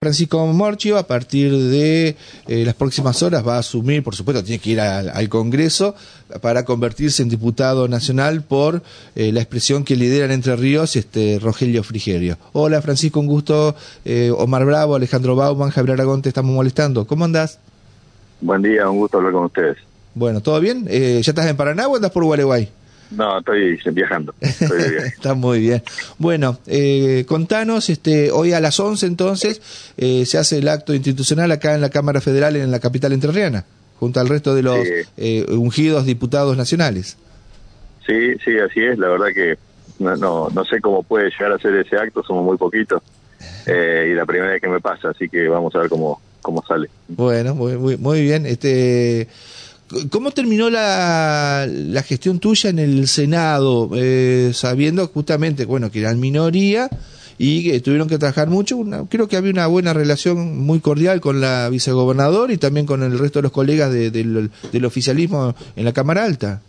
Francisco Morchio, a partir de eh, las próximas horas, va a asumir, por supuesto, tiene que ir al, al Congreso para convertirse en diputado nacional por eh, la expresión que lideran Entre Ríos, este Rogelio Frigerio. Hola Francisco, un gusto. Eh, Omar Bravo, Alejandro Bauman, Javier Aragón, te estamos molestando. ¿Cómo andás? Buen día, un gusto hablar con ustedes. Bueno, ¿todo bien? ¿Ya estás en Paraná o andas por Gualeguay? No, estoy viajando. Estoy Está muy bien. Bueno, eh, contanos, este, hoy a las 11 entonces eh, se hace el acto institucional acá en la Cámara Federal en la capital entrerriana, junto al resto de los eh, ungidos diputados nacionales. Sí, sí, así es. La verdad que no, no, no sé cómo puede llegar a ser ese acto, somos muy poquitos. y la primera vez que me pasa, así que vamos a ver cómo, cómo sale. Bueno, muy, muy, muy bien. Este ¿Cómo terminó la, la, gestión tuya en el Senado, eh, sabiendo justamente, bueno, que eran minoría y que tuvieron que trabajar mucho? creo que había una buena relación muy cordial con la vicegobernadora y también con el resto de los colegas del, oficialismo en la Cámara Alta.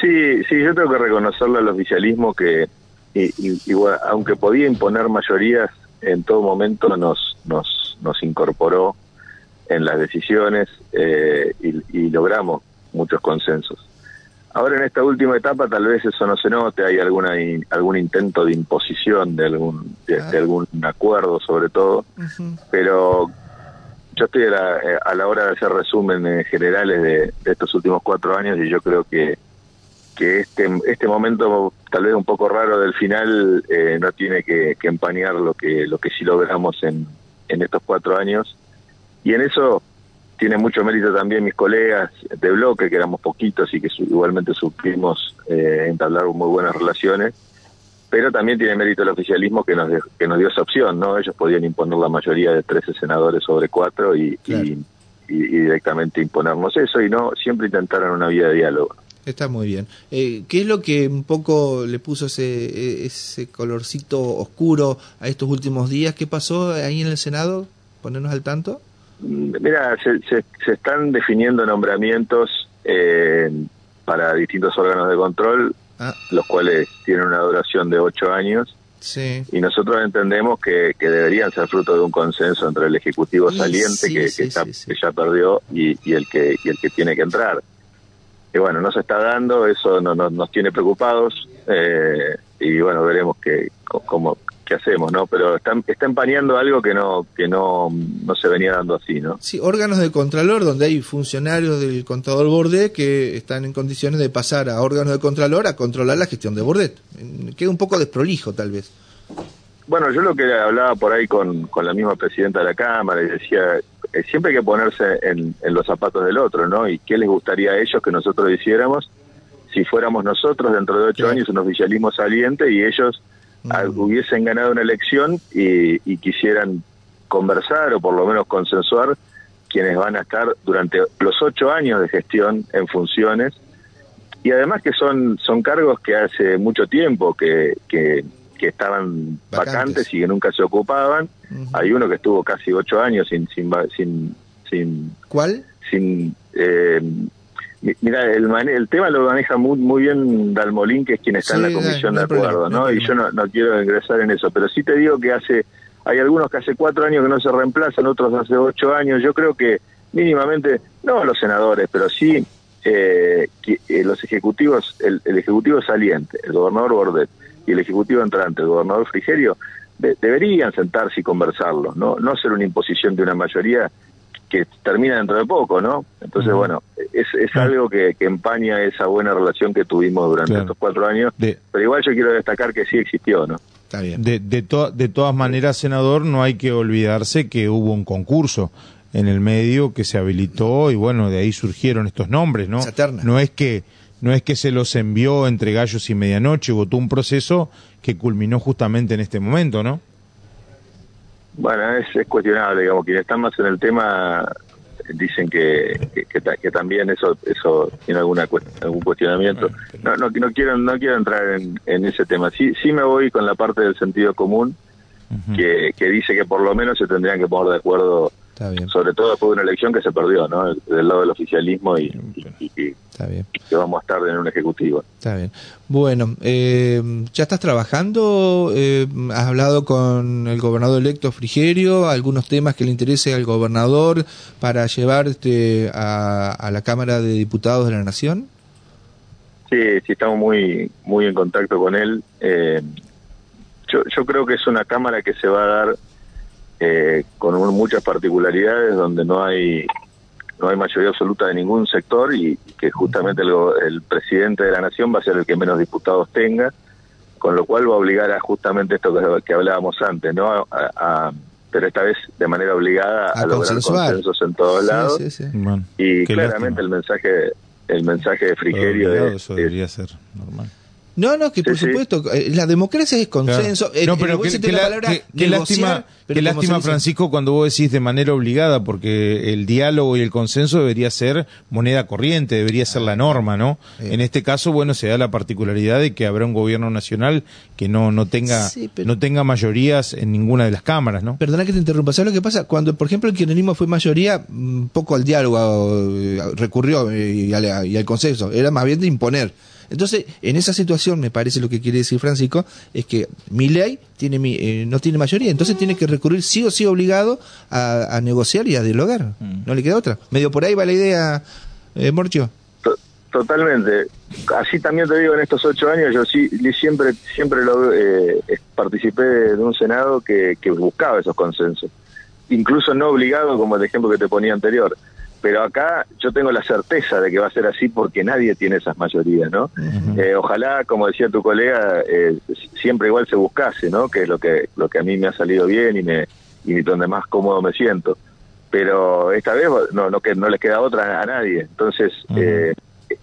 Sí, sí, yo tengo que reconocerle al oficialismo que, aunque podía imponer mayorías, en todo momento nos, nos, nos incorporó en las decisiones eh, y, logramos muchos consensos. Ahora en esta última etapa tal vez eso no se note, hay alguna algún intento de imposición de algún de, algún acuerdo sobre todo, pero yo estoy a la, a la, hora de hacer resúmenes generales de, estos últimos cuatro años y yo creo que que este este momento tal vez un poco raro del final eh, no tiene que, que empañar lo que lo que sí logramos en en estos cuatro años y en eso tiene mucho mérito también mis colegas de bloque, que éramos poquitos y que igualmente supimos eh, entablar muy buenas relaciones, pero también tiene mérito el oficialismo que nos, que nos dio esa opción, ¿no? Ellos podían imponer la mayoría de 13 senadores sobre cuatro y, y, directamente imponernos eso y no, siempre intentaron una vía de diálogo. Está muy bien. Eh, ¿Qué es lo que un poco le puso ese, ese colorcito oscuro a estos últimos días? ¿Qué pasó ahí en el Senado? Ponernos al tanto. Mira, se, se, están definiendo nombramientos eh, para distintos órganos de control, ah. los cuales tienen una duración de ocho años. Sí. Y nosotros entendemos que, que, deberían ser fruto de un consenso entre el ejecutivo saliente que, que, ya perdió y, y, el que y el que tiene que entrar. Y bueno, no se está dando, eso no, nos tiene preocupados eh, y bueno, veremos que cómo, que hacemos, ¿no? Pero está, está empañando algo que no que no, no se venía dando así, ¿no? Sí, órganos de Contralor donde hay funcionarios del contador Bordet que están en condiciones de pasar a órganos de Contralor a controlar la gestión de Bordet. Queda un poco desprolijo, tal vez. Bueno, yo lo que hablaba por ahí con, con la misma presidenta de la Cámara y decía, eh, siempre hay que ponerse en, en los zapatos del otro, ¿no? Y qué les gustaría a ellos que nosotros hiciéramos si fuéramos nosotros dentro de ocho años un oficialismo saliente y ellos hubiesen ganado una elección y, quisieran conversar o por lo menos consensuar quienes van a estar durante los ocho años de gestión en funciones y además que son son cargos que hace mucho tiempo que, que, estaban vacantes. y que nunca se ocupaban hay uno que estuvo casi ocho años sin sin sin, sin ¿cuál? sin eh, Mira, el, el tema lo maneja muy, muy bien Dalmolín, que es quien está en la comisión de acuerdo, ¿no? y yo no, no quiero ingresar en eso, pero sí te digo que hace, hay algunos que hace cuatro años que no se reemplazan, otros hace ocho años. Yo creo que mínimamente, no los senadores, pero sí eh, eh, los ejecutivos, el, ejecutivo saliente, el gobernador Bordet, y el ejecutivo entrante, el gobernador Frigerio, deberían sentarse y conversarlo, no, no ser una imposición de una mayoría que termina dentro de poco, ¿no? Entonces, bueno, es, es algo que, empaña esa buena relación que tuvimos durante estos cuatro años, pero igual yo quiero destacar que sí existió, ¿no? Está bien. De, de, de todas maneras, senador, no hay que olvidarse que hubo un concurso en el medio que se habilitó y bueno, de ahí surgieron estos nombres, ¿no? No es que no es que se los envió entre gallos y medianoche, hubo todo un proceso que culminó justamente en este momento, ¿no? Bueno, es, es cuestionable, digamos, quienes están más en el tema dicen que, que, también eso eso tiene alguna algún cuestionamiento. No, no, no quiero no quiero entrar en, en ese tema. Sí sí me voy con la parte del sentido común que, que dice que por lo menos se tendrían que poner de acuerdo Sobre todo después de una elección que se perdió, ¿no? Del lado del oficialismo y, Está bien. que vamos a estar en un ejecutivo. Está bien. Bueno, eh, ¿ya estás trabajando? Eh, ¿Has hablado con el gobernador electo Frigerio? ¿Algunos temas que le interese al gobernador para llevar este, a, la Cámara de Diputados de la Nación? Sí, sí, estamos muy, muy en contacto con él. Eh, yo, yo creo que es una Cámara que se va a dar eh, con muchas particularidades donde no hay no hay mayoría absoluta de ningún sector y que justamente el, presidente de la nación va a ser el que menos diputados tenga, con lo cual va a obligar a justamente esto que, hablábamos antes, ¿no? A, pero esta vez de manera obligada a, lograr consensos en todos lados. y claramente el mensaje el mensaje de Frigerio eso debería ser normal. No, no, que por supuesto, eh, la democracia es consenso. No, pero que, lástima, lástima Francisco, cuando vos decís de manera obligada, porque el diálogo y el consenso debería ser moneda corriente, debería ser la norma, ¿no? En este caso, bueno, se da la particularidad de que habrá un gobierno nacional que no, no, tenga, no tenga mayorías en ninguna de las cámaras, ¿no? Perdona que te interrumpa, ¿sabes lo que pasa? Cuando, por ejemplo, el kirchnerismo fue mayoría, mm, poco al diálogo eh, recurrió eh, y al consenso, era más bien de imponer. Entonces, en esa situación, me parece lo que quiere decir Francisco, es que mi ley tiene eh, no tiene mayoría, entonces tiene que recurrir sí o sí obligado a, negociar y a dialogar. Mm. No le queda otra. Medio por ahí va la idea, eh, Morchio. Totalmente. Así también te digo, en estos ocho años yo sí siempre siempre lo, eh, participé de un Senado que, que buscaba esos consensos. Incluso no obligado, como el ejemplo que te ponía anterior pero acá yo tengo la certeza de que va a ser así porque nadie tiene esas mayorías, ¿no? Eh, ojalá, como decía tu colega, eh, siempre igual se buscase, ¿no? Que es lo que lo que a mí me ha salido bien y me y donde más cómodo me siento. Pero esta vez no no que no le queda otra a nadie. Entonces eh,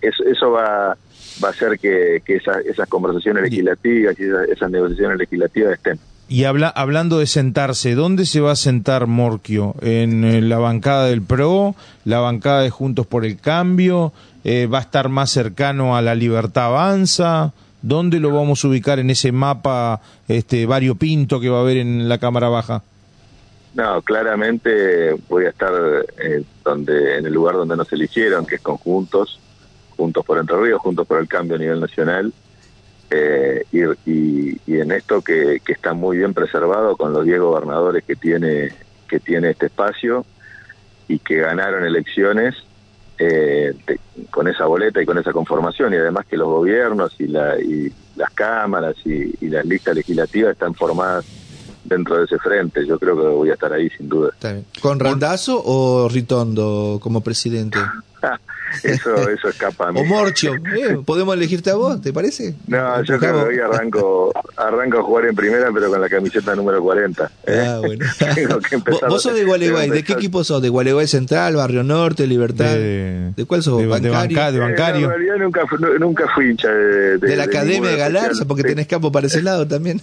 eso, eso va va a hacer que, que esas conversaciones legislativas y esas negociaciones legislativas estén. Y habla, hablando de sentarse, ¿dónde se va a sentar Morquio? ¿En eh, la bancada del PRO? ¿La bancada de Juntos por el Cambio? Eh, ¿Va a estar más cercano a la Libertad Avanza? ¿Dónde lo vamos a ubicar en ese mapa este variopinto que va a haber en la Cámara Baja? No, claramente voy a estar eh, donde en el lugar donde nos eligieron, que es conjuntos, Juntos por Entre Ríos, Juntos por el Cambio a nivel nacional eh, y, en esto que, está muy bien preservado con los 10 gobernadores que tiene, que tiene este espacio y que ganaron elecciones eh, con esa boleta y con esa conformación y además que los gobiernos y, la, y las cámaras y, las listas legislativas están formadas dentro de ese frente. Yo creo que voy a estar ahí sin duda. ¿Con Randazo o Ritondo como presidente? eso, eso escapa a mí. O Morcho, ¿eh? ¿podemos elegirte a vos? ¿Te parece? No, yo creo que hoy arranco, arranco a jugar en primera, pero con la camiseta número 40. ¿eh? Ah, bueno. ¿Vos, sos de Gualeguay? ¿De qué equipo sos? ¿De Gualeguay Central, Barrio Norte, Libertad? ¿De, cuál sos? De, ¿Bancario? De, bancario. en realidad nunca, nunca fui hincha de... ¿De, la Academia de Galarza? Porque tenés campo para ese lado también.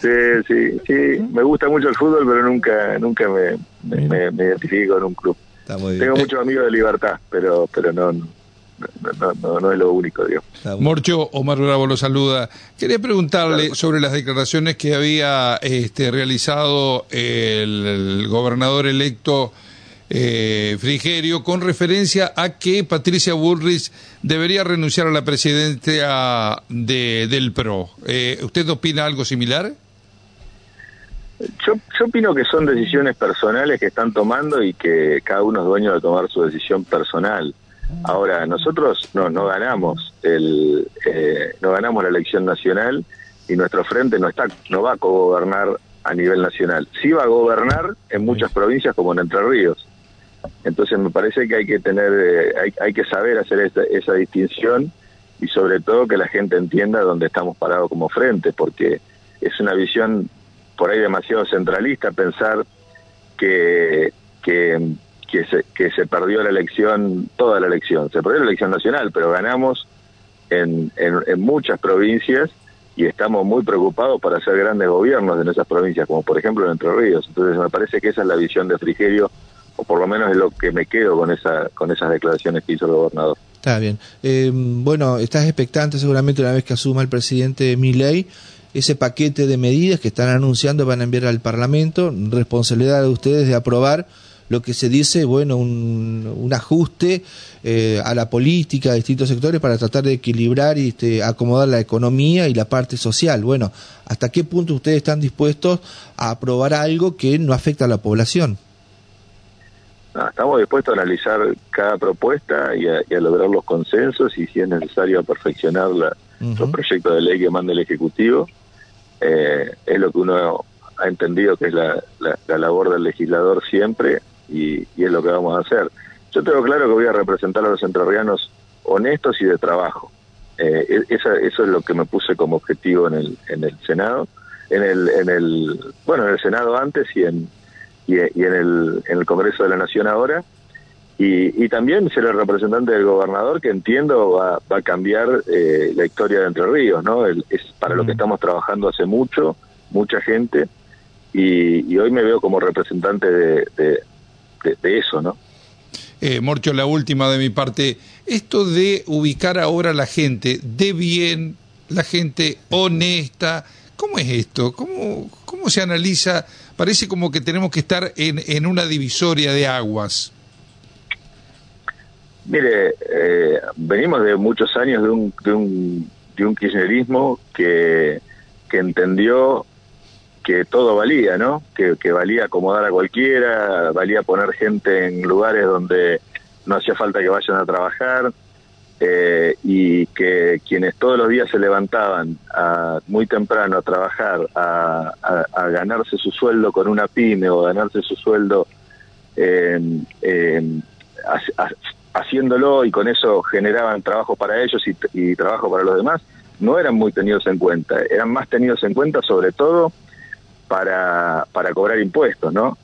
Sí, sí, sí. Me gusta mucho el fútbol, pero nunca nunca me, me, me identifico en un club. Tengo muchos amigos de libertad, pero pero no, no, no, es lo único, digo. Morcho, Omar Bravo lo saluda. Quería preguntarle sobre las declaraciones que había este, realizado el, gobernador electo eh, Frigerio con referencia a que Patricia Bullrich debería renunciar a la presidencia de, del PRO. Eh, ¿Usted opina algo similar? Yo, yo opino que son decisiones personales que están tomando y que cada uno es dueño de tomar su decisión personal. Ahora, nosotros no, no ganamos el, eh, no ganamos la elección nacional y nuestro frente no está, no va a gobernar a nivel nacional. Sí va a gobernar en muchas provincias como en Entre Ríos. Entonces me parece que hay que tener, eh, hay, hay que saber hacer esa, esa distinción y sobre todo que la gente entienda dónde estamos parados como frente, porque es una visión por ahí demasiado centralista pensar que, que, que, se, que se perdió la elección, toda la elección. Se perdió la elección nacional, pero ganamos en, en, muchas provincias y estamos muy preocupados para hacer grandes gobiernos en esas provincias, como por ejemplo en Entre Ríos. Entonces me parece que esa es la visión de Frigerio, o por lo menos es lo que me quedo con, esa, con esas declaraciones que hizo el gobernador. Está bien. Eh, bueno, estás expectante seguramente una vez que asuma el presidente Milei ese paquete de medidas que están anunciando van a enviar al Parlamento, responsabilidad de ustedes de aprobar lo que se dice, bueno, un, ajuste eh, a la política de distintos sectores para tratar de equilibrar y este, acomodar la economía y la parte social. Bueno, ¿hasta qué punto ustedes están dispuestos a aprobar algo que no afecta a la población? estamos dispuestos a analizar cada propuesta y a, lograr los consensos y si es necesario a perfeccionar los proyectos de ley que manda el Ejecutivo. Eh, es lo que uno ha entendido que es la, labor del legislador siempre y, es lo que vamos a hacer. Yo tengo claro que voy a representar a los entrerrianos honestos y de trabajo. Eh, e, eso, es lo que me puse como objetivo en el, en el Senado, en el, en el, bueno, en el Senado antes y en, y, en, el, en el Congreso de la Nación ahora. Y, también ser el representante del gobernador que entiendo va, va a cambiar eh, la historia de Entre Ríos, ¿no? es para lo que estamos trabajando hace mucho, mucha gente, y, hoy me veo como representante de, de, eso, ¿no? Eh, Morcho, la última de mi parte. Esto de ubicar ahora a la gente de bien, la gente honesta, ¿cómo es esto? ¿Cómo, cómo se analiza parece como que tenemos que estar en, en una divisoria de aguas. Mire, eh, venimos de muchos años de un, de un, de un kirchnerismo que, que entendió que todo valía, ¿no? Que, que valía acomodar a cualquiera, valía poner gente en lugares donde no hacía falta que vayan a trabajar, eh, y que quienes todos los días se levantaban muy temprano a trabajar, a, ganarse su sueldo con una pyme o ganarse su sueldo haciéndolo y con eso generaban trabajo para ellos y, y trabajo para los demás, no eran muy tenidos en cuenta, eran más tenidos en cuenta sobre todo para, para cobrar impuestos, ¿no?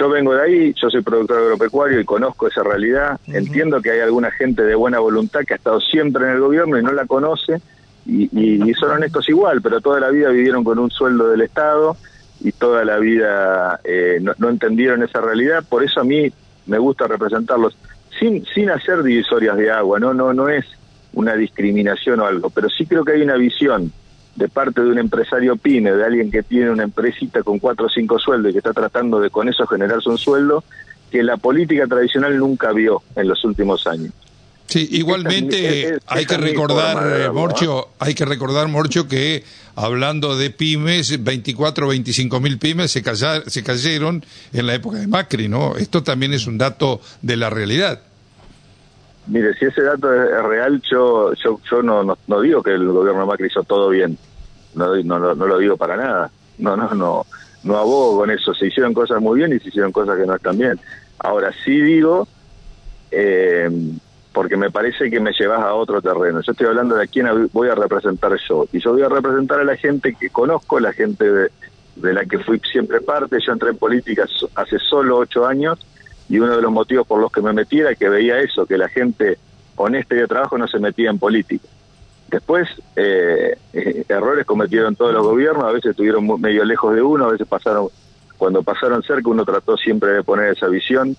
yo vengo de ahí, yo soy productor agropecuario y conozco esa realidad. Entiendo que hay alguna gente de buena voluntad que ha estado siempre en el gobierno y no la conoce y, son honestos igual, pero toda la vida vivieron con un sueldo del Estado y toda la vida eh, no, entendieron esa realidad. Por eso a mí me gusta representarlos sin, sin hacer divisorias de agua, no, no, no es una discriminación o algo, pero sí creo que hay una visión de parte de un empresario pyme, de alguien que tiene una empresita con cuatro o cinco sueldos y que está tratando de con eso generarse un sueldo, que la política tradicional nunca vio en los últimos años. Sí, igualmente hay que recordar, eh, Morcho, hay que recordar, Morcho, que hablando de pymes, 24 o 25 mil pymes se, se cayeron en la época de Macri, ¿no? Esto también es un dato de la realidad. Mire, si ese dato es real, yo yo, yo no, no, digo que el gobierno de Macri hizo todo bien, no, no, no, lo digo para nada, no, no, no, no abogo con eso, se hicieron cosas muy bien y se hicieron cosas que no están bien. Ahora sí digo, eh, porque me parece que me llevas a otro terreno, yo estoy hablando de a quién voy a representar yo, y yo voy a representar a la gente que conozco, la gente de, de la que fui siempre parte, yo entré en política hace solo ocho años, y uno de los motivos por los que me metí era que veía eso, que la gente honesta y de trabajo no se metía en política. Después, eh, eh, errores cometieron todos los gobiernos, a veces estuvieron medio lejos de uno, a veces pasaron, cuando pasaron cerca uno trató siempre de poner esa visión,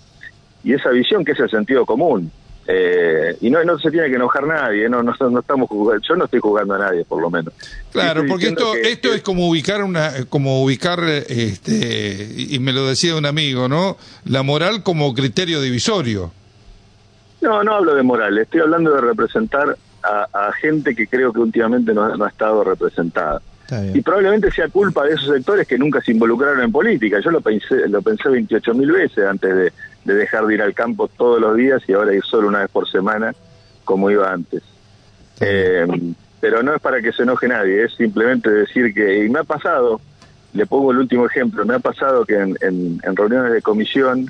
y esa visión que es el sentido común, eh, y no, no se tiene que enojar nadie, no, no, estamos jugando, yo no estoy jugando a nadie por lo menos. Claro, porque esto, esto es como ubicar una, como ubicar, este, y me lo decía un amigo, ¿no? La moral como criterio divisorio. No, no hablo de moral, estoy hablando de representar a, gente que creo que últimamente no, ha estado representada. Y probablemente sea culpa de esos sectores que nunca se involucraron en política. Yo lo pensé, lo pensé 28 mil veces antes de, de dejar de ir al campo todos los días y ahora ir solo una vez por semana como iba antes. Eh, pero no es para que se enoje nadie, es simplemente decir que, y me ha pasado, le pongo el último ejemplo, me ha pasado que en, en, reuniones de comisión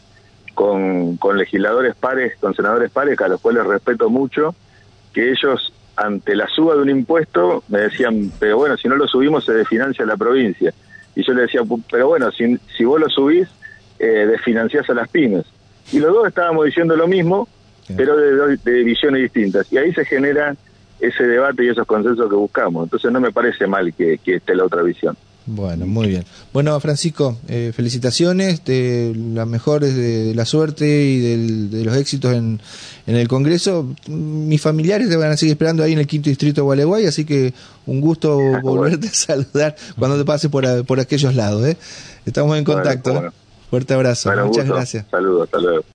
con, con, legisladores pares, con senadores pares, a los cuales respeto mucho, que ellos ante la suba de un impuesto me decían, pero bueno, si no lo subimos se desfinancia la provincia. Y yo le decía, pero bueno, si, si vos lo subís, eh, desfinanciás a las pymes y los dos estábamos diciendo lo mismo, pero de, de, visiones distintas. Y ahí se genera ese debate y esos consensos que buscamos. Entonces no me parece mal que, esté la otra visión. Bueno, muy bien. Bueno, Francisco, eh, felicitaciones, de la mejor de, la suerte y de los éxitos en, en, el Congreso. Mis familiares te van a seguir esperando ahí en el quinto distrito de Gualeguay, así que un gusto volverte a saludar cuando te pases por, por aquellos lados. ¿eh? Estamos en contacto. Fuerte abrazo. Muchas gracias. Saludos, hasta luego.